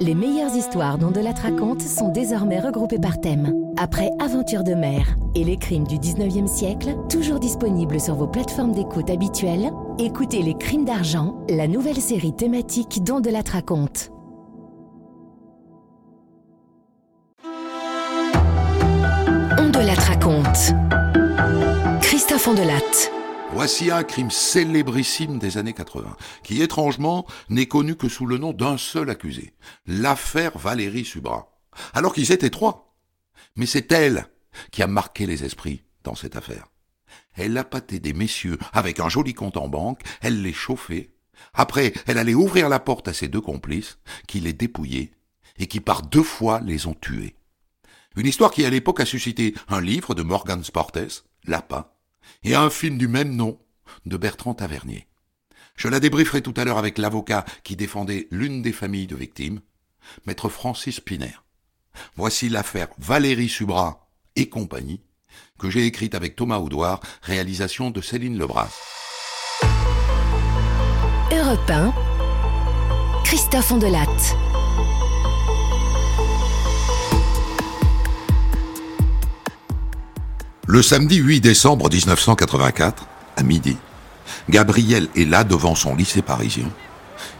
Les meilleures histoires dont Delattre raconte sont désormais regroupées par thème. Après Aventure de mer et les crimes du 19e siècle, toujours disponibles sur vos plateformes d'écoute habituelles, écoutez Les crimes d'argent, la nouvelle série thématique dont Delattre raconte. On Delattre raconte. Christophe Ondelatte. Voici un crime célébrissime des années 80, qui étrangement n'est connu que sous le nom d'un seul accusé, l'affaire Valérie Subra, alors qu'ils étaient trois. Mais c'est elle qui a marqué les esprits dans cette affaire. Elle a pâté des messieurs avec un joli compte en banque, elle les chauffait, après elle allait ouvrir la porte à ses deux complices, qui les dépouillaient, et qui par deux fois les ont tués. Une histoire qui à l'époque a suscité un livre de Morgan Sportes, Lapin, et un film du même nom de Bertrand Tavernier. Je la débrieferai tout à l'heure avec l'avocat qui défendait l'une des familles de victimes, maître Francis Piner. Voici l'affaire Valérie Subra et compagnie, que j'ai écrite avec Thomas Audouard, réalisation de Céline Lebras. Europe 1, Christophe Ondelatte. Le samedi 8 décembre 1984, à midi, Gabriel est là devant son lycée parisien.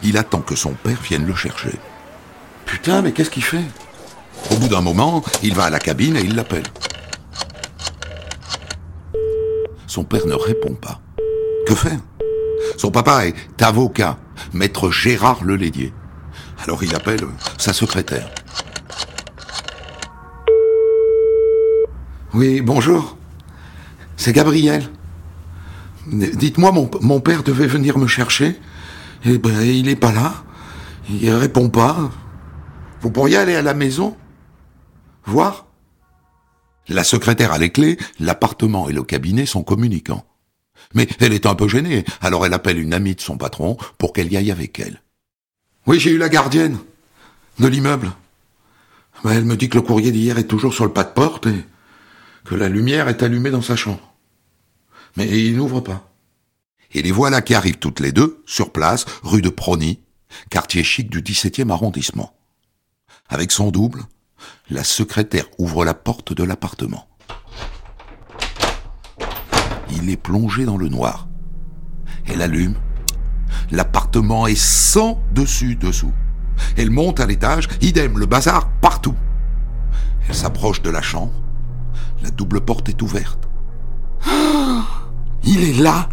Il attend que son père vienne le chercher. Putain, mais qu'est-ce qu'il fait? Au bout d'un moment, il va à la cabine et il l'appelle. Son père ne répond pas. Que faire? Son papa est avocat, maître Gérard Lelédier. Alors il appelle sa secrétaire. Oui, bonjour. C'est Gabriel. Dites-moi, mon, père devait venir me chercher. Et ben, il n'est pas là. Il répond pas. Vous pourriez aller à la maison Voir La secrétaire a les clés, l'appartement et le cabinet sont communicants. Mais elle est un peu gênée, alors elle appelle une amie de son patron pour qu'elle y aille avec elle. Oui, j'ai eu la gardienne de l'immeuble. Ben, elle me dit que le courrier d'hier est toujours sur le pas de porte et que la lumière est allumée dans sa chambre. Mais il n'ouvre pas. Et les voilà qui arrivent toutes les deux, sur place, rue de Prony, quartier chic du 17e arrondissement. Avec son double, la secrétaire ouvre la porte de l'appartement. Il est plongé dans le noir. Elle allume. L'appartement est sans dessus dessous. Elle monte à l'étage, idem, le bazar partout. Elle s'approche de la chambre. La double porte est ouverte. Il est là.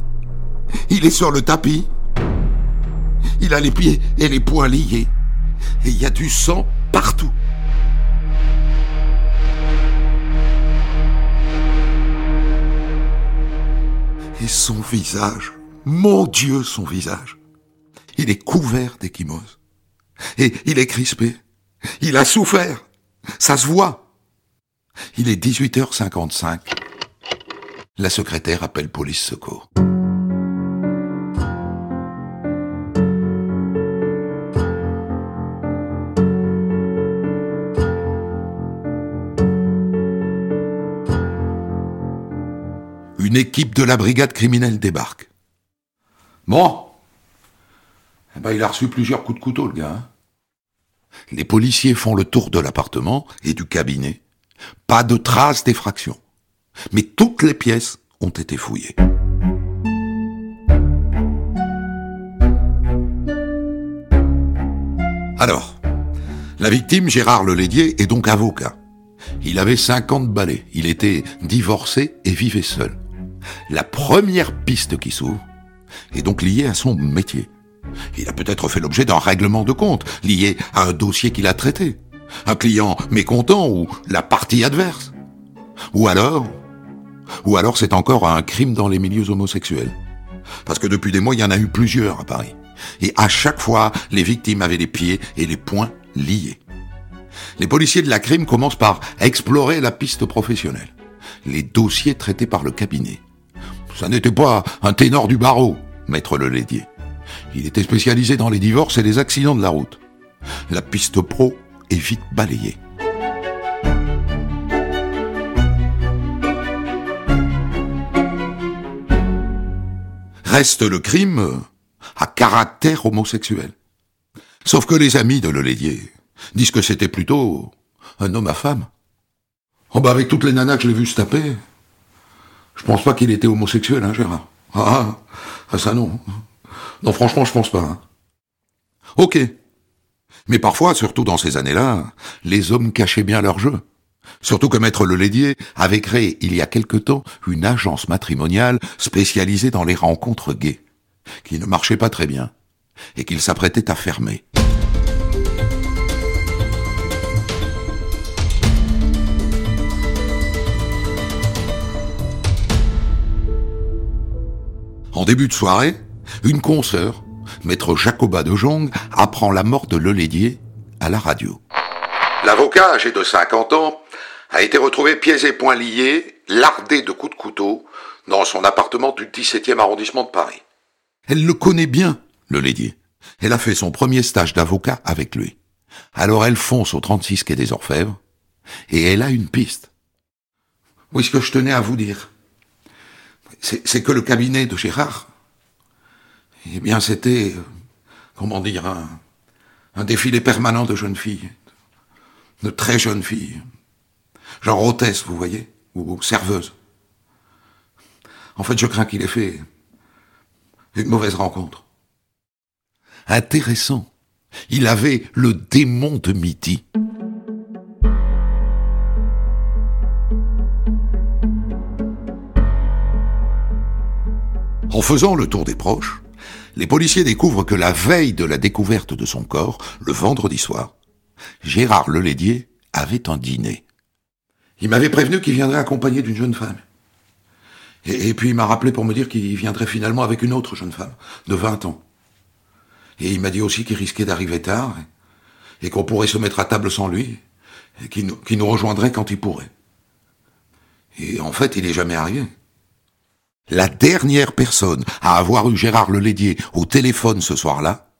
Il est sur le tapis. Il a les pieds et les poings liés. Et il y a du sang partout. Et son visage, mon Dieu, son visage. Il est couvert d'échymoses. Et il est crispé. Il a souffert. Ça se voit. Il est 18h55. La secrétaire appelle police secours. Une équipe de la brigade criminelle débarque. Bon. Eh ben, il a reçu plusieurs coups de couteau, le gars. Hein. Les policiers font le tour de l'appartement et du cabinet pas de traces d'effraction. Mais toutes les pièces ont été fouillées. Alors, la victime, Gérard Lelédier, est donc avocat. Il avait 50 balais, il était divorcé et vivait seul. La première piste qui s'ouvre est donc liée à son métier. Il a peut-être fait l'objet d'un règlement de compte lié à un dossier qu'il a traité un client mécontent ou la partie adverse. Ou alors, ou alors c'est encore un crime dans les milieux homosexuels. Parce que depuis des mois, il y en a eu plusieurs à Paris. Et à chaque fois, les victimes avaient les pieds et les poings liés. Les policiers de la crime commencent par explorer la piste professionnelle. Les dossiers traités par le cabinet. Ça n'était pas un ténor du barreau, maître Lelédier. Il était spécialisé dans les divorces et les accidents de la route. La piste pro vite balayé. Reste le crime à caractère homosexuel. Sauf que les amis de Lelédier disent que c'était plutôt un homme à femme. Oh bah avec toutes les nanas que je l'ai vu se taper, je pense pas qu'il était homosexuel, hein, Gérard. Ah, ah, ah ça non. Non, franchement, je pense pas. Hein. Ok. Mais parfois, surtout dans ces années-là, les hommes cachaient bien leur jeu. Surtout que Maître Lelédier avait créé il y a quelque temps une agence matrimoniale spécialisée dans les rencontres gays, qui ne marchait pas très bien, et qu'il s'apprêtait à fermer. En début de soirée, une consoeur, maître Jacoba de Jong, apprend la mort de Lelédier à la radio. L'avocat, âgé de 50 ans, a été retrouvé pieds et poings liés, lardé de coups de couteau, dans son appartement du 17e arrondissement de Paris. Elle le connaît bien, Lelédier. Elle a fait son premier stage d'avocat avec lui. Alors elle fonce au 36 quai des Orfèvres, et elle a une piste. Oui, ce que je tenais à vous dire c'est que le cabinet de Gérard, eh bien, c'était, comment dire, un, défilé permanent de jeunes filles, de très jeunes filles, genre hôtesse, vous voyez, ou serveuse. En fait, je crains qu'il ait fait une mauvaise rencontre. Intéressant. Il avait le démon de midi. En faisant le tour des proches, les policiers découvrent que la veille de la découverte de son corps, le vendredi soir, Gérard Lelédier avait un dîner. Il m'avait prévenu qu'il viendrait accompagné d'une jeune femme. Et, puis il m'a rappelé pour me dire qu'il viendrait finalement avec une autre jeune femme, de 20 ans. Et il m'a dit aussi qu'il risquait d'arriver tard, et, qu'on pourrait se mettre à table sans lui, et qu'il nous, rejoindrait quand il pourrait. Et en fait, il n'est jamais arrivé. La dernière personne à avoir eu Gérard Lelédier au téléphone ce soir-là,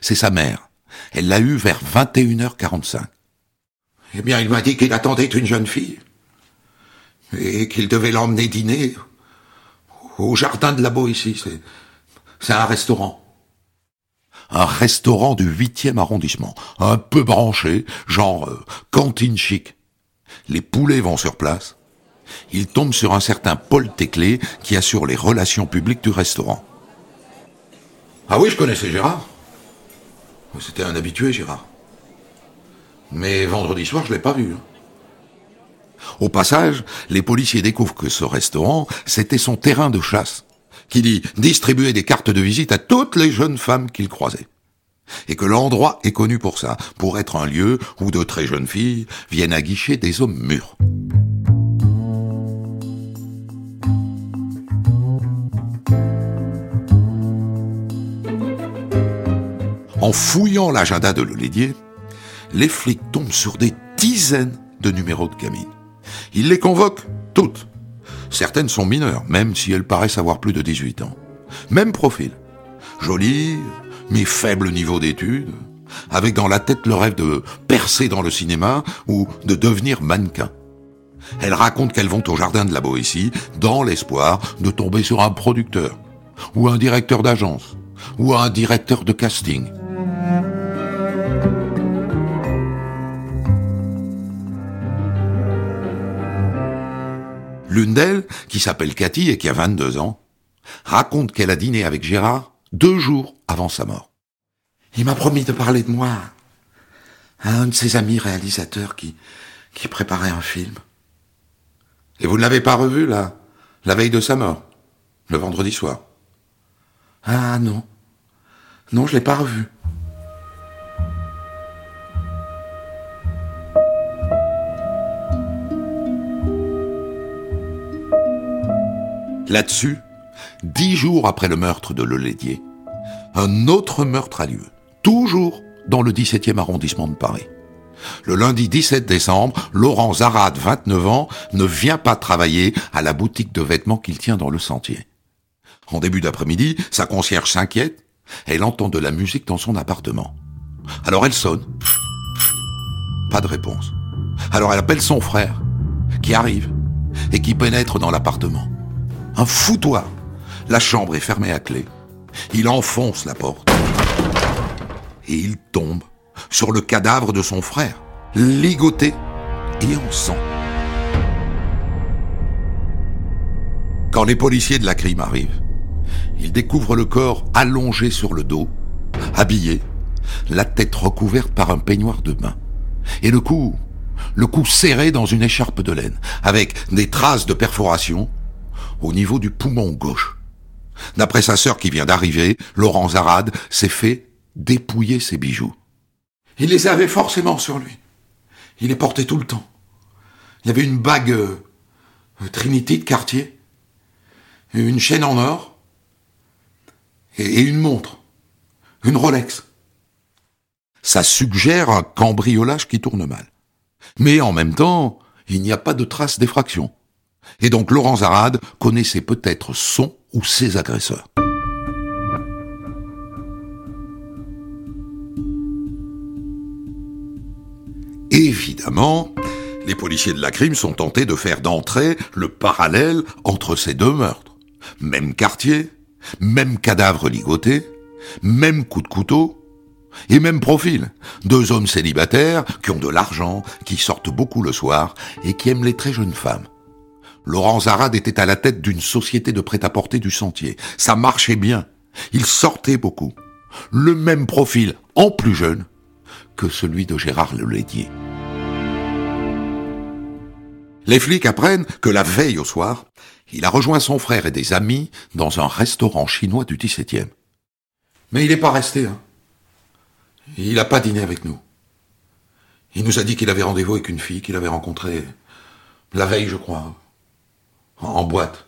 c'est sa mère. Elle l'a eu vers 21h45. Eh bien, il m'a dit qu'il attendait une jeune fille et qu'il devait l'emmener dîner au jardin de la Boétie. C'est, un restaurant. Un restaurant du 8e arrondissement, un peu branché, genre euh, cantine chic. Les poulets vont sur place, il tombe sur un certain Paul Téclé qui assure les relations publiques du restaurant. Ah oui, je connaissais Gérard. C'était un habitué, Gérard. Mais vendredi soir, je l'ai pas vu. Hein. Au passage, les policiers découvrent que ce restaurant, c'était son terrain de chasse, qu'il y distribuait des cartes de visite à toutes les jeunes femmes qu'il croisait. Et que l'endroit est connu pour ça, pour être un lieu où de très jeunes filles viennent aguicher des hommes mûrs. En fouillant l'agenda de Lelédier, les flics tombent sur des dizaines de numéros de gamines. Ils les convoquent toutes. Certaines sont mineures, même si elles paraissent avoir plus de 18 ans. Même profil. Jolie, mais faible niveau d'études, avec dans la tête le rêve de percer dans le cinéma ou de devenir mannequin. Elles racontent qu'elles vont au jardin de la Boétie dans l'espoir de tomber sur un producteur, ou un directeur d'agence, ou un directeur de casting. L'une d'elles, qui s'appelle Cathy et qui a 22 ans, raconte qu'elle a dîné avec Gérard deux jours avant sa mort. Il m'a promis de parler de moi à un de ses amis réalisateurs qui, qui préparait un film. Et vous ne l'avez pas revu, là, la veille de sa mort, le vendredi soir? Ah non. Non, je l'ai pas revu. Là-dessus, dix jours après le meurtre de Lelédier, un autre meurtre a lieu, toujours dans le 17e arrondissement de Paris. Le lundi 17 décembre, Laurent Zarad, 29 ans, ne vient pas travailler à la boutique de vêtements qu'il tient dans le sentier. En début d'après-midi, sa concierge s'inquiète. Elle entend de la musique dans son appartement. Alors elle sonne. Pas de réponse. Alors elle appelle son frère, qui arrive et qui pénètre dans l'appartement un foutoir. La chambre est fermée à clé. Il enfonce la porte. Et il tombe sur le cadavre de son frère, ligoté et en sang. Quand les policiers de la crime arrivent, ils découvrent le corps allongé sur le dos, habillé, la tête recouverte par un peignoir de bain, et le cou, le cou serré dans une écharpe de laine, avec des traces de perforation au niveau du poumon gauche. D'après sa sœur qui vient d'arriver, Laurent Zarade s'est fait dépouiller ses bijoux. Il les avait forcément sur lui. Il les portait tout le temps. Il avait une bague euh, Trinity de quartier, une chaîne en or et une montre, une Rolex. Ça suggère un cambriolage qui tourne mal. Mais en même temps, il n'y a pas de trace d'effraction. Et donc Laurent Zarade connaissait peut-être son ou ses agresseurs. Évidemment, les policiers de la crime sont tentés de faire d'entrée le parallèle entre ces deux meurtres. Même quartier, même cadavre ligoté, même coup de couteau, et même profil. Deux hommes célibataires qui ont de l'argent, qui sortent beaucoup le soir et qui aiment les très jeunes femmes. Laurent Zarade était à la tête d'une société de prêt-à-porter du sentier. Ça marchait bien. Il sortait beaucoup. Le même profil, en plus jeune, que celui de Gérard Lelédier. Les flics apprennent que la veille au soir, il a rejoint son frère et des amis dans un restaurant chinois du 17e. Mais il n'est pas resté. Hein. Il n'a pas dîné avec nous. Il nous a dit qu'il avait rendez-vous avec une fille qu'il avait rencontrée la veille, je crois, en boîte.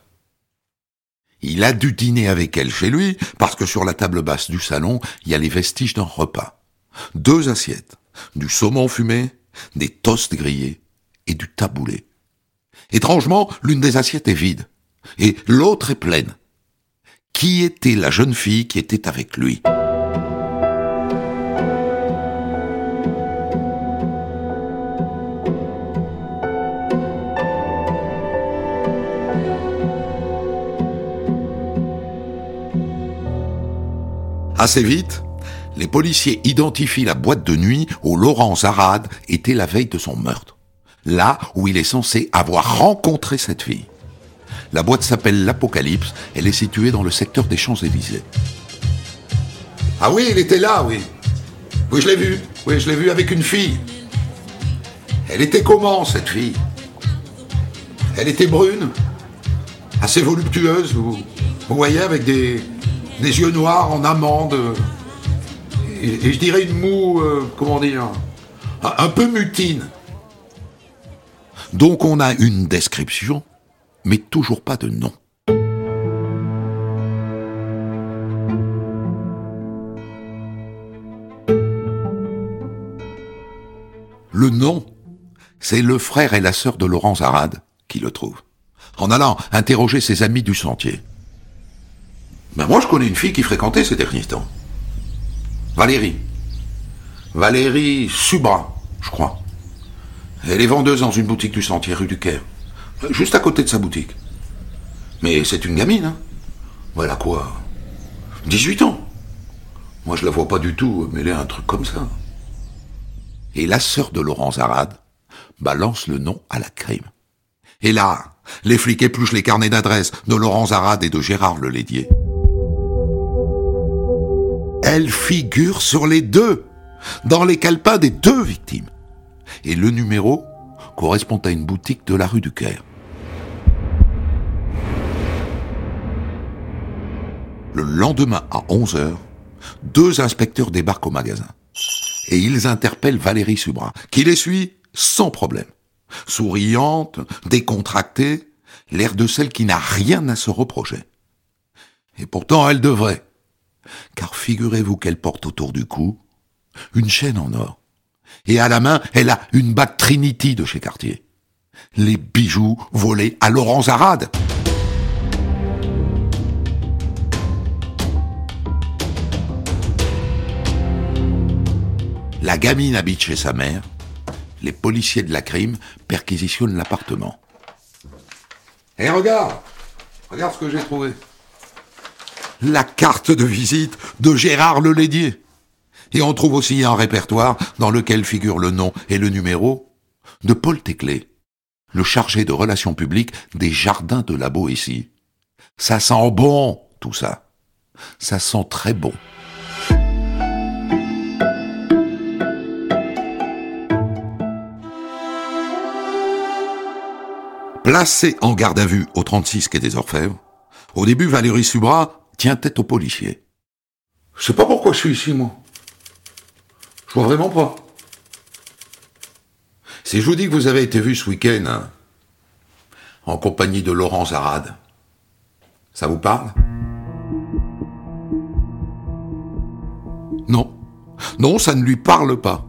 Il a dû dîner avec elle chez lui, parce que sur la table basse du salon, il y a les vestiges d'un repas. Deux assiettes, du saumon fumé, des toasts grillés et du taboulé. Étrangement, l'une des assiettes est vide, et l'autre est pleine. Qui était la jeune fille qui était avec lui? Assez vite, les policiers identifient la boîte de nuit où Laurent Zarade était la veille de son meurtre. Là où il est censé avoir rencontré cette fille. La boîte s'appelle l'Apocalypse, elle est située dans le secteur des Champs-Élysées. Ah oui, il était là, oui. Oui, je l'ai vu. Oui, je l'ai vu avec une fille. Elle était comment, cette fille? Elle était brune, assez voluptueuse, vous voyez, avec des, des yeux noirs en amande, et, je dirais une moue, euh, comment dire, un, peu mutine. Donc on a une description, mais toujours pas de nom. Le nom, c'est le frère et la sœur de Laurent Zarade qui le trouvent, en allant interroger ses amis du sentier. Ben moi, je connais une fille qui fréquentait ces derniers temps. Valérie. Valérie Subra, je crois. Elle est vendeuse dans une boutique du Sentier, rue du Caire. Juste à côté de sa boutique. Mais c'est une gamine, hein. Voilà quoi 18 ans. Moi, je la vois pas du tout mêler un truc comme ça. Et la sœur de Laurent Zarade balance le nom à la crime. Et là, les flics épluchent les carnets d'adresse de Laurent Zarade et de Gérard Lelédier elle figure sur les deux, dans les calepins des deux victimes. Et le numéro correspond à une boutique de la rue du Caire. Le lendemain à 11h, deux inspecteurs débarquent au magasin. Et ils interpellent Valérie Subra, qui les suit sans problème. Souriante, décontractée, l'air de celle qui n'a rien à se reprocher. Et pourtant, elle devrait car figurez-vous qu'elle porte autour du cou une chaîne en or. Et à la main, elle a une bague Trinity de chez Cartier. Les bijoux volés à Laurent Zarade. La gamine habite chez sa mère. Les policiers de la crime perquisitionnent l'appartement. Et regarde Regarde ce que j'ai trouvé la carte de visite de Gérard Lelédier. Et on trouve aussi un répertoire dans lequel figurent le nom et le numéro de Paul Téclé, le chargé de relations publiques des jardins de la Boétie. Ça sent bon, tout ça. Ça sent très bon. Placé en garde à vue au 36 quai des Orfèvres, au début Valérie Subra tient tête au policier. Je sais pas pourquoi je suis ici, moi. Je vois vraiment pas. Si je vous dis que vous avez été vu ce week-end, hein, en compagnie de Laurent Zarade, ça vous parle? Non. Non, ça ne lui parle pas.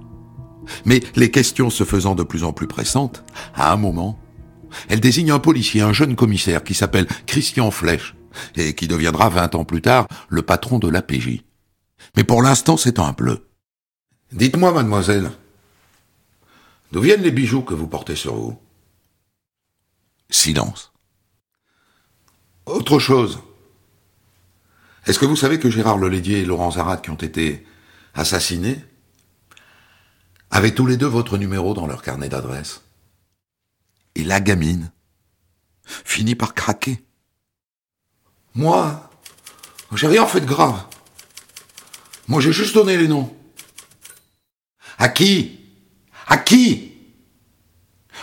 Mais les questions se faisant de plus en plus pressantes, à un moment, elle désigne un policier, un jeune commissaire qui s'appelle Christian Flèche et qui deviendra vingt ans plus tard le patron de l'APJ. Mais pour l'instant, c'est un bleu. Dites-moi, mademoiselle, d'où viennent les bijoux que vous portez sur vous? Silence. Autre chose. Est-ce que vous savez que Gérard Lelédier et Laurent Zarat, qui ont été assassinés, avaient tous les deux votre numéro dans leur carnet d'adresse Et la gamine finit par craquer. Moi, j'ai rien fait de grave. Moi, j'ai juste donné les noms. À qui? À qui?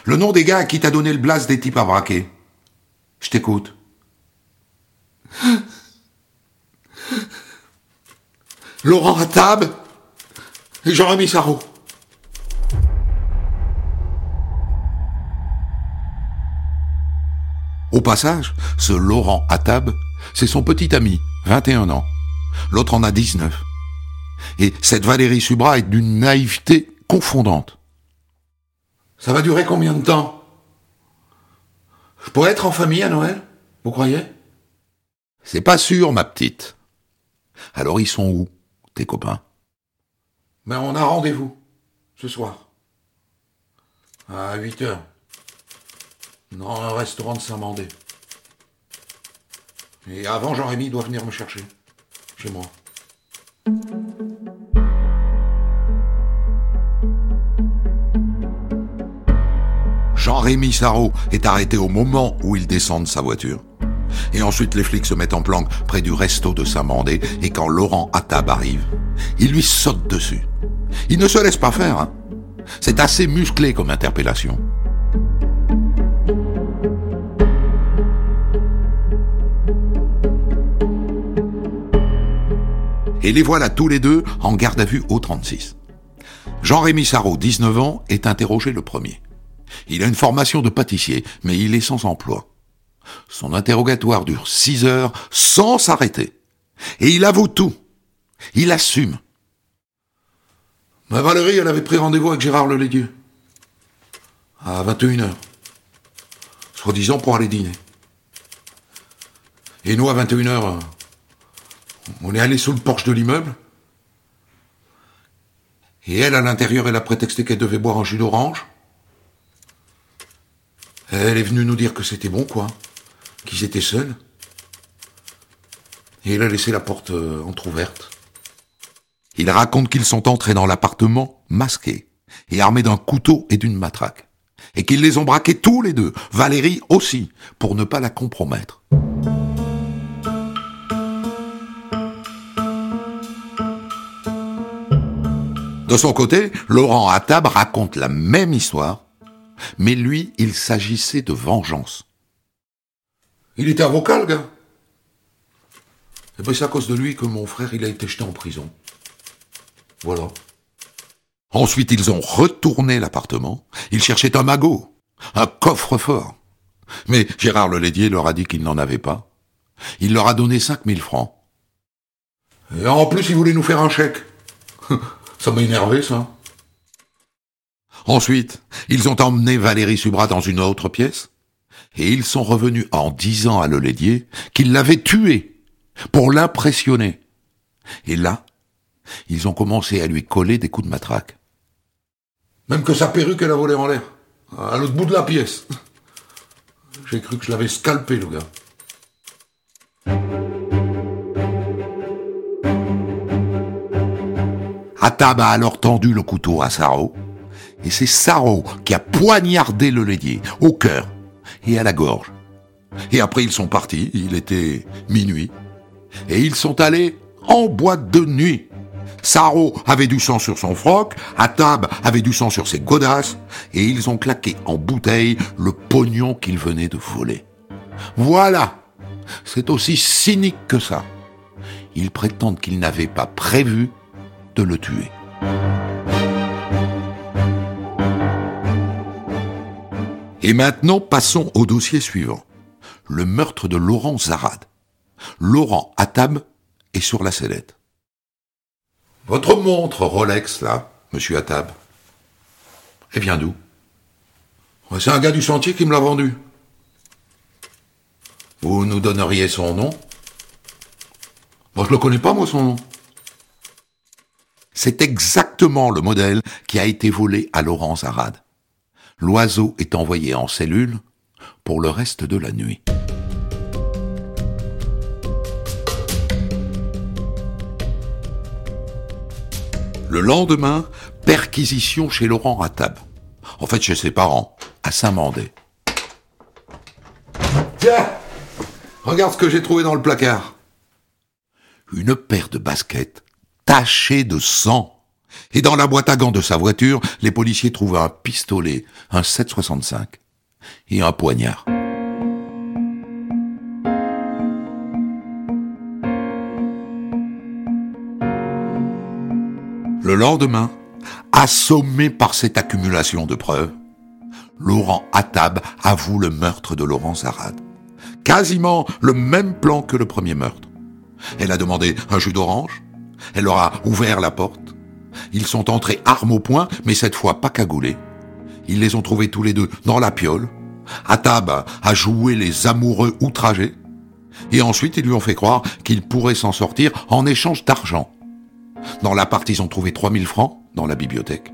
Le nom des gars à qui t'as donné le blast des types à braquer. Je t'écoute. Laurent Attab et Jean-Rémy Sarro. Au passage, ce Laurent Attab, c'est son petit ami, 21 ans. L'autre en a 19. Et cette Valérie Subra est d'une naïveté confondante. Ça va durer combien de temps? Je pourrais être en famille à Noël Vous croyez? C'est pas sûr, ma petite. Alors ils sont où, tes copains? Ben on a rendez-vous, ce soir. À 8 heures. Dans un restaurant de Saint-Mandé. Et avant, Jean-Rémy doit venir me chercher. Chez moi. Jean-Rémy Sarrault est arrêté au moment où il descend de sa voiture. Et ensuite, les flics se mettent en planque près du resto de Saint-Mandé, et quand Laurent Attab arrive, il lui saute dessus. Il ne se laisse pas faire, hein. C'est assez musclé comme interpellation. Et les voilà tous les deux en garde à vue au 36. Jean-Rémy Sarrault, 19 ans, est interrogé le premier. Il a une formation de pâtissier, mais il est sans emploi. Son interrogatoire dure six heures sans s'arrêter. Et il avoue tout. Il assume. Ma Valérie, elle avait pris rendez-vous avec Gérard Lelédieu. À 21h. Soi-disant pour aller dîner. Et nous, à 21h, on est allé sous le porche de l'immeuble. Et elle, à l'intérieur, elle a prétexté qu'elle devait boire un jus d'orange. Elle est venue nous dire que c'était bon, quoi. Qu'ils étaient seuls. Et il a laissé la porte euh, entr'ouverte. Il raconte qu'ils sont entrés dans l'appartement masqués et armés d'un couteau et d'une matraque. Et qu'ils les ont braqués tous les deux, Valérie aussi, pour ne pas la compromettre. De son côté, Laurent Attab raconte la même histoire mais lui, il s'agissait de vengeance. Il était avocat, le gars. Et ben c'est à cause de lui que mon frère, il a été jeté en prison. Voilà. Ensuite, ils ont retourné l'appartement. Ils cherchaient un magot, un coffre-fort. Mais Gérard Lelédier leur a dit qu'il n'en avait pas. Il leur a donné 5000 francs. Et en plus, il voulait nous faire un chèque. ça m'a énervé, ça. Ensuite, ils ont emmené Valérie Subra dans une autre pièce, et ils sont revenus en disant à Lelédier qu'il l'avait tué pour l'impressionner. Et là, ils ont commencé à lui coller des coups de matraque. Même que sa perruque, elle a volé en l'air, à l'autre bout de la pièce. J'ai cru que je l'avais scalpé, le gars. Atab a alors tendu le couteau à Saro, et c'est Saro qui a poignardé le laitier au cœur et à la gorge. Et après ils sont partis, il était minuit, et ils sont allés en boîte de nuit. Saro avait du sang sur son froc, Atab avait du sang sur ses godasses, et ils ont claqué en bouteille le pognon qu'ils venaient de voler. Voilà C'est aussi cynique que ça. Ils prétendent qu'ils n'avaient pas prévu de le tuer. Et maintenant, passons au dossier suivant. Le meurtre de Laurent Zarad. Laurent Atab est sur la sellette. Votre montre Rolex, là, monsieur Atab, elle vient d'où? C'est un gars du sentier qui me l'a vendu. Vous nous donneriez son nom? Moi, je le connais pas, moi, son nom. C'est exactement le modèle qui a été volé à Laurent Zarad. L'oiseau est envoyé en cellule pour le reste de la nuit. Le lendemain, perquisition chez Laurent Ratab. En fait, chez ses parents, à Saint-Mandé. Tiens Regarde ce que j'ai trouvé dans le placard. Une paire de baskets tachées de sang. Et dans la boîte à gants de sa voiture, les policiers trouvent un pistolet, un 7,65 et un poignard. Le lendemain, assommé par cette accumulation de preuves, Laurent Attab avoue le meurtre de Laurent Zarad. Quasiment le même plan que le premier meurtre. Elle a demandé un jus d'orange, elle leur a ouvert la porte, ils sont entrés armes au poing, mais cette fois pas cagoulés. Ils les ont trouvés tous les deux dans la piole. Attab a joué les amoureux outragés. Et ensuite, ils lui ont fait croire qu'il pourrait s'en sortir en échange d'argent. Dans l'appart, ils ont trouvé 3000 francs dans la bibliothèque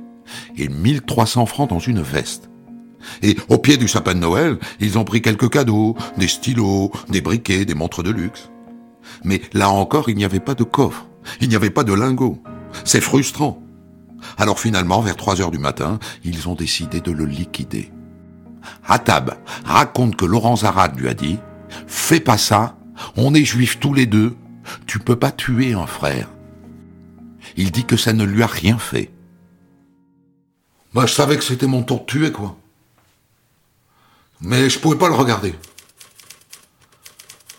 et 1300 francs dans une veste. Et au pied du sapin de Noël, ils ont pris quelques cadeaux, des stylos, des briquets, des montres de luxe. Mais là encore, il n'y avait pas de coffre, il n'y avait pas de lingots. C'est frustrant. Alors finalement, vers 3 heures du matin, ils ont décidé de le liquider. Hatab raconte que Laurent Zarad lui a dit « Fais pas ça, on est juifs tous les deux, tu peux pas tuer un frère. » Il dit que ça ne lui a rien fait. Moi, je savais que c'était mon tour de tuer, quoi. Mais je pouvais pas le regarder.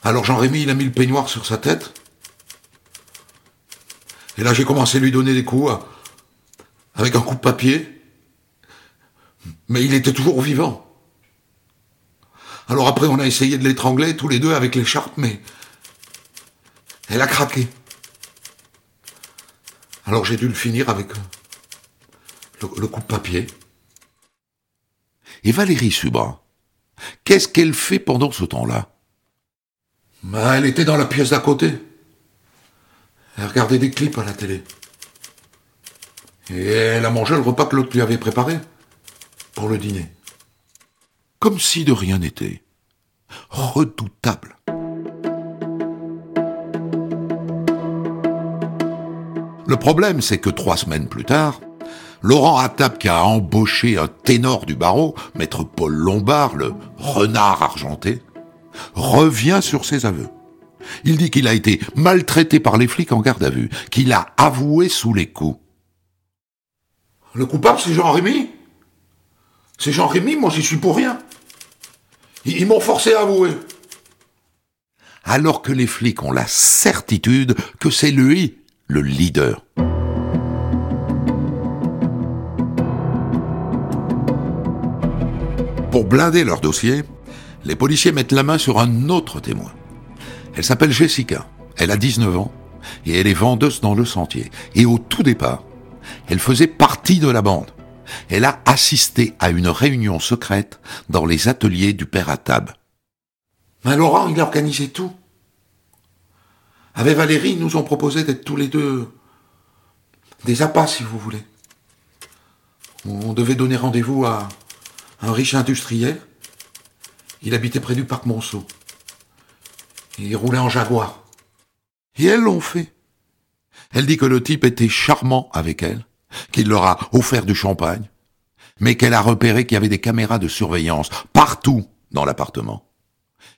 Alors Jean-Rémy, il a mis le peignoir sur sa tête. Et là, j'ai commencé à lui donner des coups avec un coup de papier. Mais il était toujours vivant. Alors après, on a essayé de l'étrangler tous les deux avec l'écharpe, mais elle a craqué. Alors j'ai dû le finir avec le, coup de papier. Et Valérie Suba, qu'est-ce qu'elle fait pendant ce temps-là? Ben, Elle était dans la pièce d'à côté. Elle regardait des clips à la télé. Et elle a mangé le repas que l'autre lui avait préparé pour le dîner. Comme si de rien n'était. Redoutable. Le problème, c'est que trois semaines plus tard, Laurent Attap, qui a embauché un ténor du barreau, maître Paul Lombard, le renard argenté, revient sur ses aveux. Il dit qu'il a été maltraité par les flics en garde à vue, qu'il a avoué sous les coups. Le coupable, c'est Jean-Rémy C'est Jean-Rémy, moi j'y suis pour rien. Ils m'ont forcé à avouer. Alors que les flics ont la certitude que c'est lui le leader. Pour blinder leur dossier, les policiers mettent la main sur un autre témoin. Elle s'appelle Jessica, elle a 19 ans et elle est vendeuse dans le sentier. Et au tout départ, elle faisait partie de la bande. Elle a assisté à une réunion secrète dans les ateliers du père Attab. Mais Laurent, il a organisé tout. Avec Valérie, ils nous ont proposé d'être tous les deux des appâts, si vous voulez. On devait donner rendez-vous à un riche industriel. Il habitait près du parc Monceau. Il roulait en Jaguar. Et elles l'ont fait. Elle dit que le type était charmant avec elle, qu'il leur a offert du champagne, mais qu'elle a repéré qu'il y avait des caméras de surveillance partout dans l'appartement,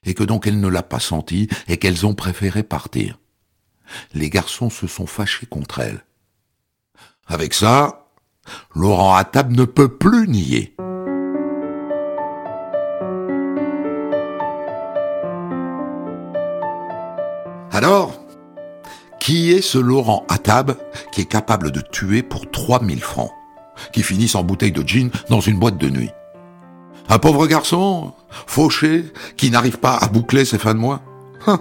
et que donc elle ne l'a pas senti et qu'elles ont préféré partir. Les garçons se sont fâchés contre elle. Avec ça, Laurent Attab ne peut plus nier. Alors, qui est ce Laurent Attab qui est capable de tuer pour 3000 francs, qui finissent en bouteille de gin dans une boîte de nuit? Un pauvre garçon, fauché, qui n'arrive pas à boucler ses fins de mois? Hein?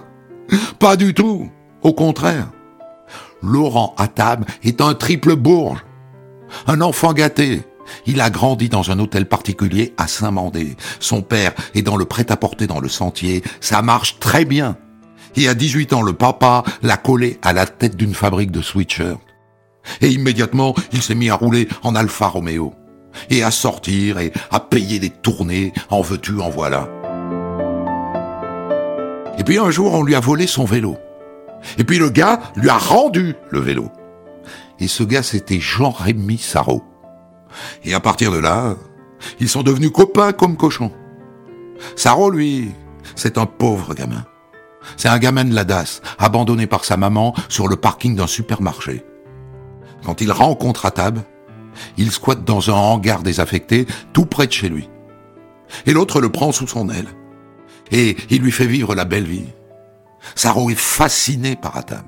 Pas du tout, au contraire. Laurent Attab est un triple bourge, un enfant gâté, il a grandi dans un hôtel particulier à Saint-Mandé. Son père est dans le prêt-à-porter dans le sentier. Ça marche très bien. Et à 18 ans, le papa l'a collé à la tête d'une fabrique de sweatshirts. Et immédiatement, il s'est mis à rouler en Alfa Romeo. Et à sortir et à payer des tournées, en veux-tu, en voilà. Et puis un jour, on lui a volé son vélo. Et puis le gars lui a rendu le vélo. Et ce gars, c'était Jean-Rémy Sarrault. Et à partir de là, ils sont devenus copains comme cochons. Sarrault, lui, c'est un pauvre gamin. C'est un gamin de la DAS, abandonné par sa maman sur le parking d'un supermarché. Quand il rencontre Atab, il squatte dans un hangar désaffecté tout près de chez lui. Et l'autre le prend sous son aile. Et il lui fait vivre la belle vie. Saro est fasciné par Atab.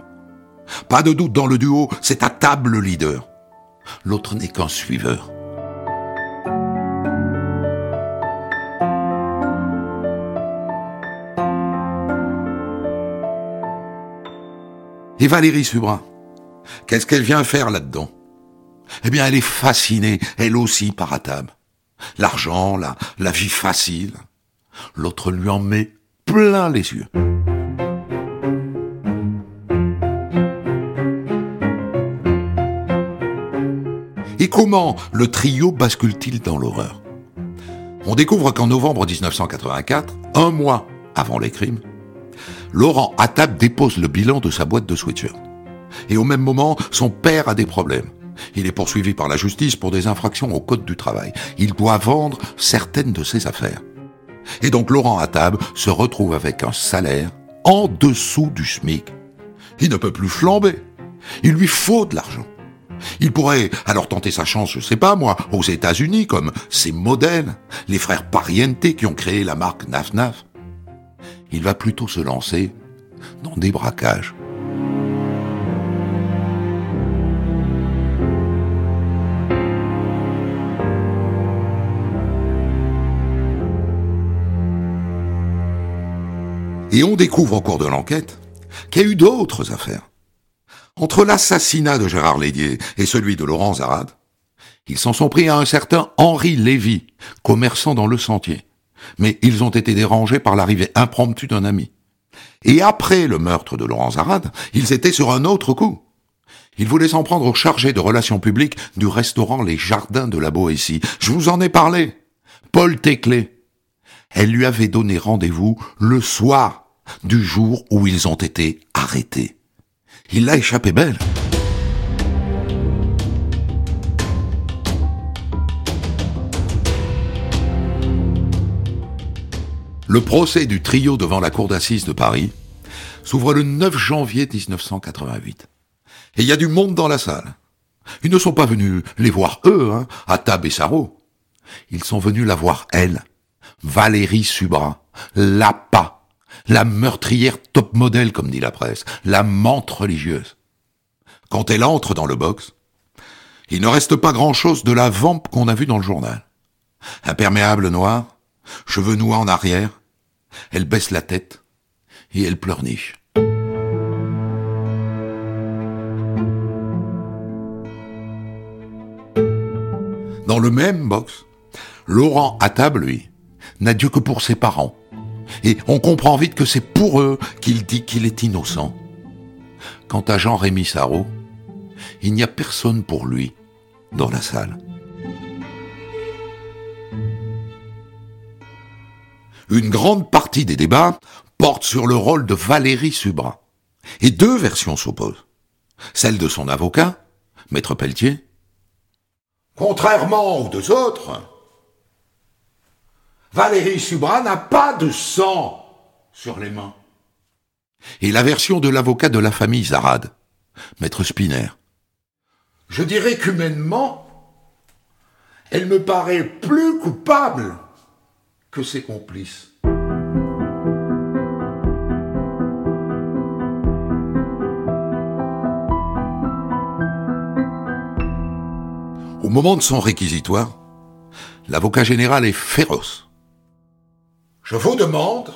Pas de doute dans le duo, c'est Atab le leader. L'autre n'est qu'un suiveur. Et Valérie Subra, qu'est-ce qu'elle vient faire là-dedans? Eh bien, elle est fascinée, elle aussi, par Atab. L'argent, la, la vie facile. L'autre lui en met plein les yeux. Et comment le trio bascule-t-il dans l'horreur? On découvre qu'en novembre 1984, un mois avant les crimes, Laurent Attab dépose le bilan de sa boîte de sweatshirt. Et au même moment, son père a des problèmes. Il est poursuivi par la justice pour des infractions au code du travail. Il doit vendre certaines de ses affaires. Et donc Laurent Attab se retrouve avec un salaire en dessous du SMIC. Il ne peut plus flamber. Il lui faut de l'argent. Il pourrait alors tenter sa chance, je sais pas moi, aux États-Unis, comme ses modèles, les frères Pariente qui ont créé la marque Naf Naf il va plutôt se lancer dans des braquages. Et on découvre au cours de l'enquête qu'il y a eu d'autres affaires. Entre l'assassinat de Gérard Lédier et celui de Laurent Zarade, ils s'en sont pris à un certain Henri Lévy, commerçant dans le sentier mais ils ont été dérangés par l'arrivée impromptue d'un ami. Et après le meurtre de Laurent Zarade, ils étaient sur un autre coup. Ils voulaient s'en prendre au chargé de relations publiques du restaurant Les Jardins de la Boétie. Je vous en ai parlé. Paul Téclé. Elle lui avait donné rendez-vous le soir du jour où ils ont été arrêtés. Il l'a échappé belle. Le procès du trio devant la cour d'assises de Paris s'ouvre le 9 janvier 1988. Et il y a du monde dans la salle. Ils ne sont pas venus les voir eux, hein, à Tab et Sarro. Ils sont venus la voir elle, Valérie Subra, la pas, la meurtrière top modèle comme dit la presse, la menthe religieuse. Quand elle entre dans le box, il ne reste pas grand-chose de la vampe qu'on a vue dans le journal. Imperméable noir, cheveux noirs en arrière, elle baisse la tête et elle pleurniche. Dans le même box, Laurent à table, lui, n'a Dieu que pour ses parents. Et on comprend vite que c'est pour eux qu'il dit qu'il est innocent. Quant à Jean-Rémy Sarrault, il n'y a personne pour lui dans la salle. Une grande partie des débats porte sur le rôle de Valérie Subra. Et deux versions s'opposent. celle de son avocat, maître Pelletier. Contrairement aux deux autres, Valérie Subra n'a pas de sang sur les mains. Et la version de l'avocat de la famille Zarad, maître Spinner. Je dirais qu'humainement, elle me paraît plus coupable que ses complices. Au moment de son réquisitoire, l'avocat général est féroce. Je vous demande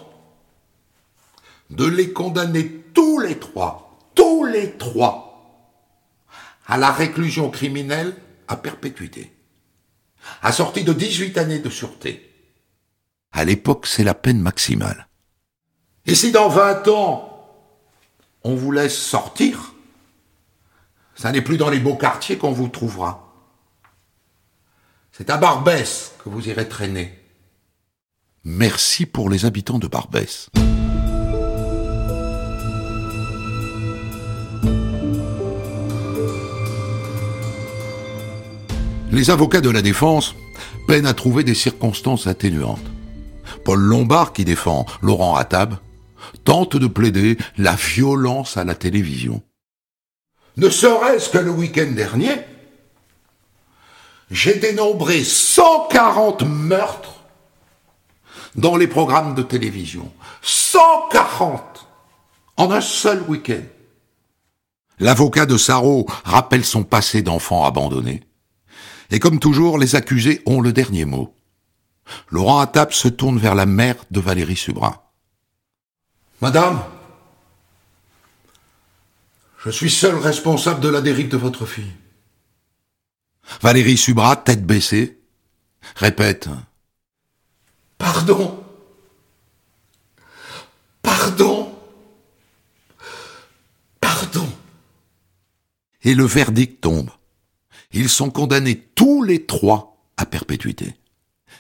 de les condamner tous les trois, tous les trois, à la réclusion criminelle à perpétuité, assortie de 18 années de sûreté. À l'époque, c'est la peine maximale. Et si dans 20 ans, on vous laisse sortir, ça n'est plus dans les beaux quartiers qu'on vous trouvera. C'est à Barbès que vous irez traîner. Merci pour les habitants de Barbès. Les avocats de la défense peinent à trouver des circonstances atténuantes. Paul Lombard, qui défend Laurent Attab, tente de plaider la violence à la télévision. Ne serait-ce que le week-end dernier, j'ai dénombré 140 meurtres dans les programmes de télévision. 140 en un seul week-end. L'avocat de Sarro rappelle son passé d'enfant abandonné. Et comme toujours, les accusés ont le dernier mot. Laurent Attap se tourne vers la mère de Valérie Subra. Madame, je suis seul responsable de la dérive de votre fille. Valérie Subra, tête baissée, répète Pardon. Pardon. Pardon. Et le verdict tombe. Ils sont condamnés tous les trois à perpétuité.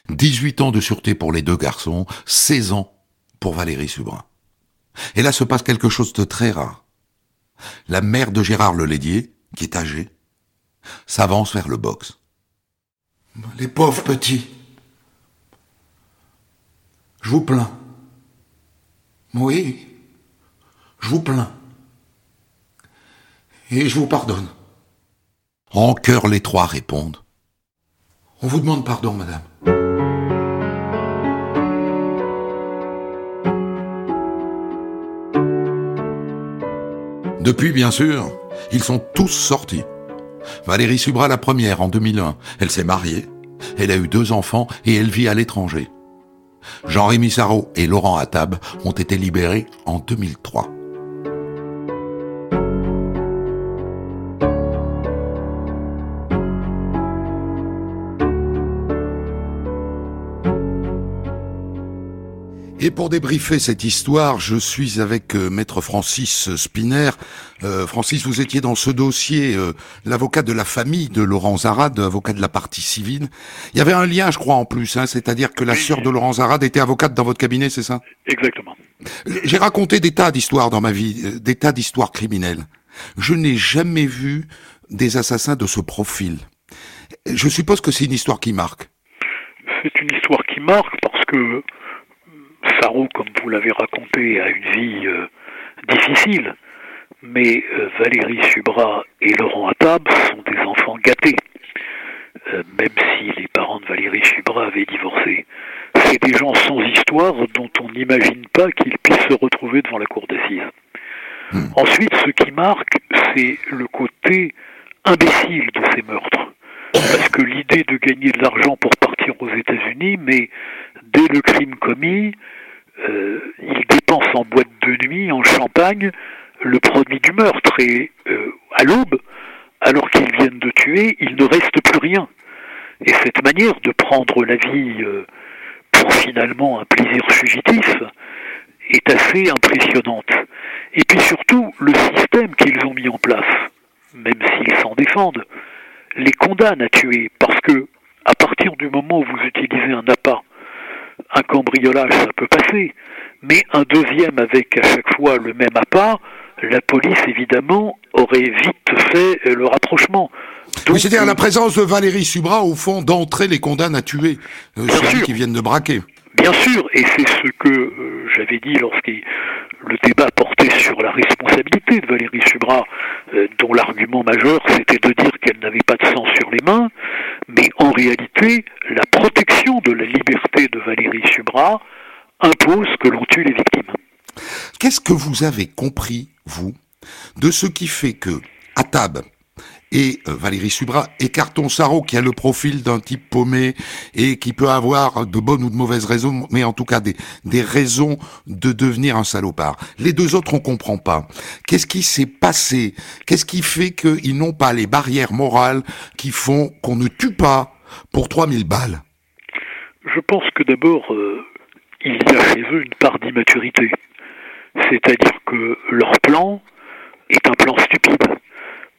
18 ans de sûreté pour les deux garçons, 16 ans pour Valérie Subra. Et là se passe quelque chose de très rare. La mère de Gérard Lelédier, qui est âgée, s'avance vers le box. Les pauvres petits. Je vous plains. Oui, je vous plains. Et je vous pardonne. En chœur, les trois répondent. On vous demande pardon, madame. Depuis, bien sûr, ils sont tous sortis. Valérie Subra la première en 2001. Elle s'est mariée, elle a eu deux enfants et elle vit à l'étranger. Jean-Rémy Sarrault et Laurent Attab ont été libérés en 2003. Et pour débriefer cette histoire, je suis avec euh, maître Francis Spinner. Euh, Francis, vous étiez dans ce dossier euh, l'avocat de la famille de Laurent Zarad, avocat de la partie civile. Il y avait un lien, je crois, en plus, hein, c'est-à-dire que la sœur de Laurent Zarad était avocate dans votre cabinet, c'est ça? Exactement. J'ai raconté des tas d'histoires dans ma vie, des tas d'histoires criminelles. Je n'ai jamais vu des assassins de ce profil. Je suppose que c'est une histoire qui marque. C'est une histoire qui marque parce que Sarro, comme vous l'avez raconté, a une vie euh, difficile, mais euh, Valérie Subra et Laurent Attab sont des enfants gâtés, euh, même si les parents de Valérie Subra avaient divorcé. C'est des gens sans histoire dont on n'imagine pas qu'ils puissent se retrouver devant la cour d'assises. Hmm. Ensuite, ce qui marque, c'est le côté imbécile de ces meurtres. Parce que l'idée de gagner de l'argent pour partir aux États-Unis, mais dès le crime commis, euh, ils dépensent en boîte de nuit, en champagne, le produit du meurtre. Et euh, à l'aube, alors qu'ils viennent de tuer, il ne reste plus rien. Et cette manière de prendre la vie euh, pour finalement un plaisir fugitif est assez impressionnante. Et puis surtout, le système qu'ils ont mis en place, même s'ils s'en défendent, les condamne à tuer parce que à partir du moment où vous utilisez un appât, un cambriolage ça peut passer, mais un deuxième avec à chaque fois le même appât, la police, évidemment, aurait vite fait le rapprochement. oui, c'est-à-dire la présence de Valérie Subra, au fond, d'entrée les condamne à tuer ceux qui viennent de braquer. Bien sûr, et c'est ce que j'avais dit lorsque le débat portait sur la responsabilité de Valérie Subra, dont l'argument majeur c'était de dire qu'elle n'avait pas de sang sur les mains, mais en réalité, la protection de la liberté de Valérie Subra impose que l'on tue les victimes. Qu'est-ce que vous avez compris, vous, de ce qui fait que Attab et euh, Valérie Subra et Carton Sarro, qui a le profil d'un type paumé et qui peut avoir de bonnes ou de mauvaises raisons, mais en tout cas des, des raisons de devenir un salopard. Les deux autres, on comprend pas. Qu'est-ce qui s'est passé? Qu'est-ce qui fait qu'ils n'ont pas les barrières morales qui font qu'on ne tue pas pour 3000 balles? Je pense que d'abord, euh, il y a chez eux une part d'immaturité. C'est-à-dire que leur plan est un plan stupide.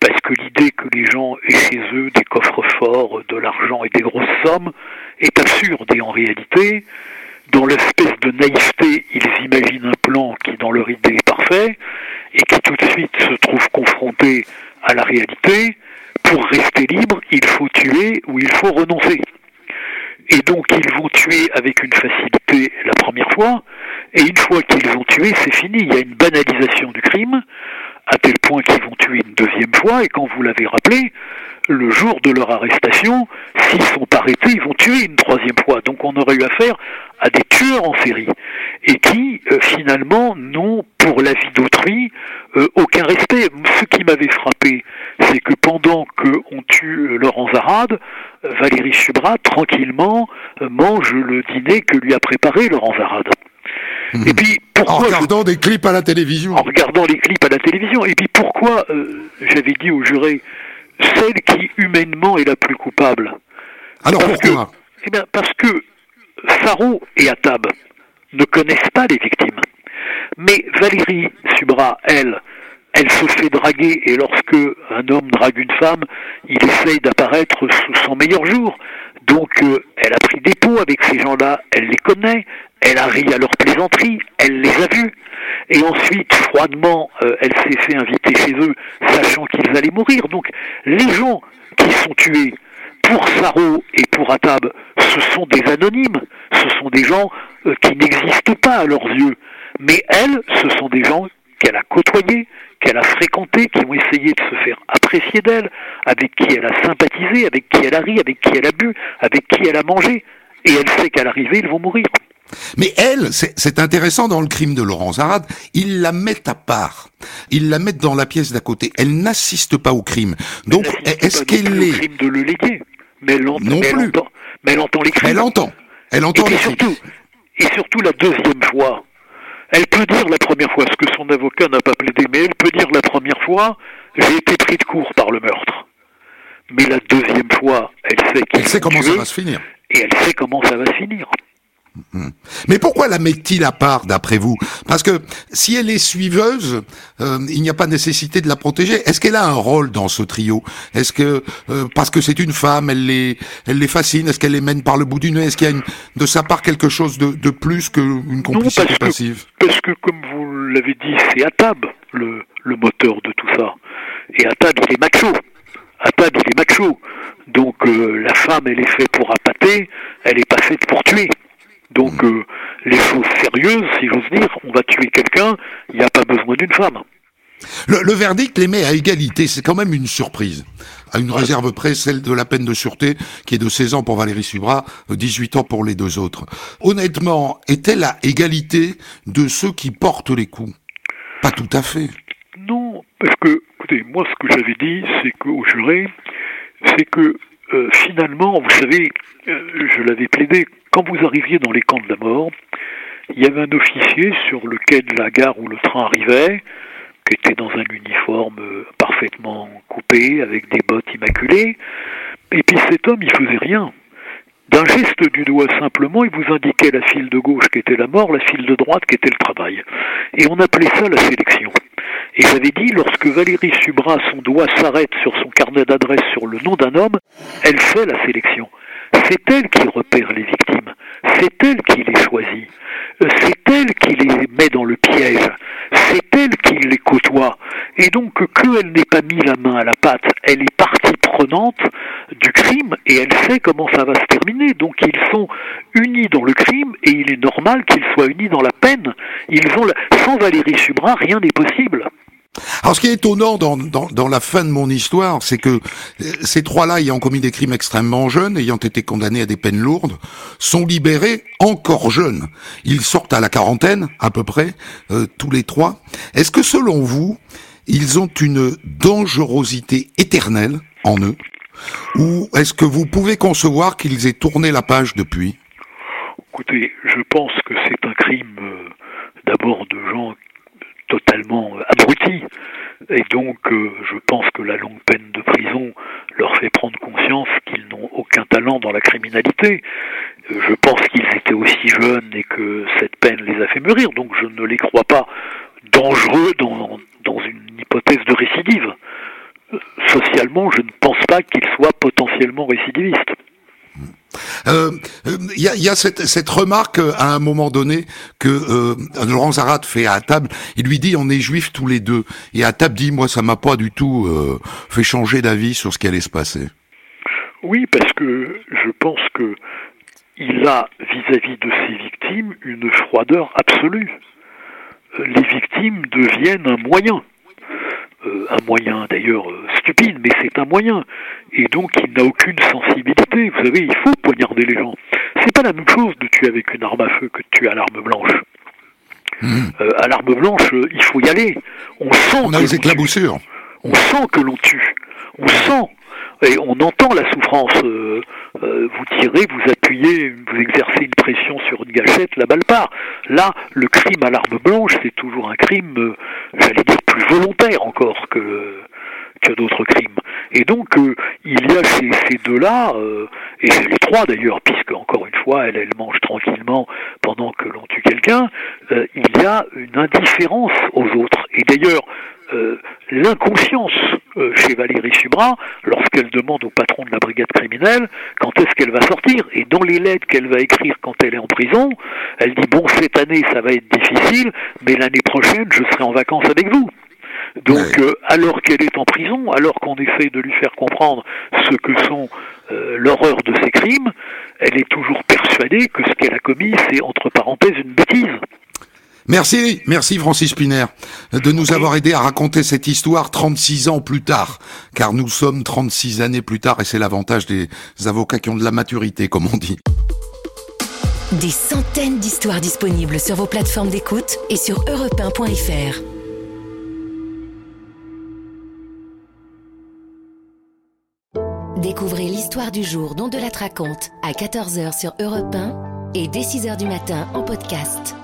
Parce que l'idée que les gens aient chez eux des coffres forts, de l'argent et des grosses sommes est absurde. Et en réalité, dans l'espèce de naïveté, ils imaginent un plan qui, dans leur idée, est parfait, et qui tout de suite se trouve confronté à la réalité. Pour rester libre, il faut tuer ou il faut renoncer. Et donc ils vont tuer avec une facilité la première fois, et une fois qu'ils ont tué, c'est fini. Il y a une banalisation du crime, à tel point qu'ils vont tuer une deuxième fois, et quand vous l'avez rappelé, le jour de leur arrestation, s'ils sont arrêtés, ils vont tuer une troisième fois. Donc on aurait eu affaire à des tueurs en série, et qui euh, finalement n'ont pour la vie d'autrui euh, aucun respect. Ce qui m'avait frappé, c'est que pendant qu'on tue euh, Laurent Zarade, Valérie Subra, tranquillement, mange le dîner que lui a préparé Laurent Zarade. Et puis pourquoi en regardant des clips à la télévision. En regardant les clips à la télévision. Et puis pourquoi j'avais dit au juré celle qui humainement est la plus coupable? Alors pourquoi eh bien, Parce que Faro et Attab ne connaissent pas les victimes. Mais Valérie Subra, elle, elle se fait draguer et lorsque un homme drague une femme, il essaye d'apparaître sous son meilleur jour. Donc euh, elle a pris des pots avec ces gens-là, elle les connaît, elle a ri à leurs plaisanteries, elle les a vus. Et ensuite, froidement, euh, elle s'est fait inviter chez eux, sachant qu'ils allaient mourir. Donc les gens qui sont tués, pour Saro et pour Atab, ce sont des anonymes, ce sont des gens euh, qui n'existent pas à leurs yeux. Mais elle, ce sont des gens qu'elle a côtoyés, qu'elle a fréquentés, qui ont essayé de se faire apprécier d'elle, avec qui elle a sympathisé, avec qui elle a ri, avec qui elle a bu, avec qui elle a mangé. Et elle sait qu'à l'arrivée, ils vont mourir. Mais elle, c'est intéressant dans le crime de Laurent Zarad, ils la mettent à part. Ils la mettent dans la pièce d'à côté. Elle n'assiste pas au crime. Donc, est-ce qu'elle est... crime de le léguer. Mais elle entend, non plus. mais elle entend les crimes. Elle entend. Elle entend et, surtout, et surtout la deuxième fois. Elle peut dire la première fois, ce que son avocat n'a pas plaidé, mais elle peut dire la première fois, j'ai été pris de court par le meurtre. Mais la deuxième fois, elle sait Elle sait comment ça va se finir. Et elle sait comment ça va se finir. Mhm. Mais pourquoi la met-il à part, d'après vous? Parce que si elle est suiveuse, euh, il n'y a pas nécessité de la protéger. Est-ce qu'elle a un rôle dans ce trio? Est-ce que euh, parce que c'est une femme, elle les, elle les fascine? Est-ce qu'elle les mène par le bout du nez? Est-ce qu'il y a une, de sa part quelque chose de, de plus qu'une complicité parce passive? que, Parce que, comme vous l'avez dit, c'est Atab le, le moteur de tout ça. Et Atab, il est macho. Atab, il est macho. Donc euh, la femme, elle est faite pour appâter, elle est pas faite pour tuer. Donc euh, les choses sérieuses, si j'ose dire, on va tuer quelqu'un, il n'y a pas besoin d'une femme. Le, verdict les met à égalité, c'est quand même une surprise. À une réserve près, celle de la peine de sûreté, qui est de 16 ans pour Valérie Subra, 18 ans pour les deux autres. Honnêtement, est-elle à égalité de ceux qui portent les coups? Pas tout à fait. Non, parce que, écoutez, moi ce que j'avais dit, c'est qu'au juré, c'est que euh, finalement, vous savez, euh, je l'avais plaidé, quand vous arriviez dans les camps de la mort, il y avait un officier sur le quai de la gare où le train arrivait, qui était dans un uniforme euh, parfaitement coupé, avec des bottes immaculées, et puis cet homme, il faisait rien. D'un geste du doigt simplement, il vous indiquait la file de gauche qui était la mort, la file de droite qui était le travail. Et on appelait ça la sélection. Et j'avais dit, lorsque Valérie Subra, son doigt s'arrête sur son carnet d'adresse sur le nom d'un homme, elle fait la sélection. C'est elle qui repère les victimes. C'est elle qui les choisit. Euh, c'est elle qui les met dans le piège. c'est elle qui les côtoie. Et donc qu'elle n'ait pas mis la main à la pâte, elle est partie prenante du crime et elle sait comment ça va se terminer. Donc ils sont unis dans le crime et il est normal qu'ils soient unis dans la peine. Ils ont Sans Valérie Subra, rien n'est possible. Alors ce qui est étonnant dans, dans, la fin de mon histoire, c'est que euh, ces trois-là, ayant commis des crimes extrêmement jeunes, ayant été condamnés à des peines lourdes, sont libérés encore jeunes. Ils sortent à la quarantaine, à peu près, euh, tous les trois. Est-ce que selon vous, ils ont une dangerosité éternelle en eux? Ou est-ce que vous pouvez concevoir qu'ils aient tourné la page depuis? Écoutez, je pense que c'est un crime euh, d'abord de gens totalement euh, abrutis. Et donc, euh, je pense que la longue peine de prison leur fait prendre conscience qu'ils n'ont aucun talent dans la criminalité. Euh, je pense qu'ils étaient aussi jeunes et que cette peine les a fait mûrir. Donc, je ne les crois pas dangereux dans, dans une hypothèse de récidive. Socialement, je ne pense pas qu'ils soient potentiellement récidivistes. Il euh, euh, y, a, cette, remarque euh, à un moment donné que Laurent Zarat fait à table. Il lui dit on est juifs tous les deux. Et à table dit moi ça m'a pas du tout fait changer d'avis sur ce qui allait se passer. Oui, parce que je pense que il a vis-à-vis -vis de ses victimes une froideur absolue. Les victimes deviennent un moyen. Euh, un moyen d'ailleurs euh, stupide, mais c'est un moyen. Et donc il n'a aucune sensibilité. Vous savez, il faut poignarder les gens. C'est pas la même chose de tuer avec une arme à feu que de tuer à l'arme blanche. Hmm. Euh, à l'arme blanche, il faut y aller. On sent. On a les éclaboussures. On sent que l'on tue. On sent et on entend la souffrance. Euh, euh, vous tirez, vous appuyez, vous exercez une pression sur une gâchette, la balle part. Là, le crime à l'arme blanche, c'est toujours un crime, euh, j'allais dire, plus volontaire encore que que d'autres crimes. Et donc, il y a ces, ces deux-là, et les trois d'ailleurs, puisque encore une fois, elle, mange tranquillement pendant que l'on tue quelqu'un, il y a une indifférence aux autres. Et d'ailleurs, euh, l'inconscience euh, chez Valérie Subra lorsqu'elle demande au patron de la brigade criminelle quand est-ce qu'elle va sortir. Et dans les lettres qu'elle va écrire quand elle est en prison, elle dit bon cette année ça va être difficile, mais l'année prochaine je serai en vacances avec vous. Donc, euh, alors qu'elle est en prison, alors qu'on essaie de lui faire comprendre ce que sont l'horreur de ses crimes, elle est toujours persuadée que ce qu'elle a commis, c'est entre parenthèses une bêtise. Merci, merci Francis Piner de nous avoir aidé à raconter cette histoire 36 ans plus tard, car nous sommes 36 années plus tard et c'est l'avantage des avocats qui ont de la maturité, comme on dit. Des centaines d'histoires disponibles sur vos plateformes d'écoute et sur europe Découvrez l'histoire du jour dont de la raconte à 14h sur Europe 1 et dès 6h du matin en podcast.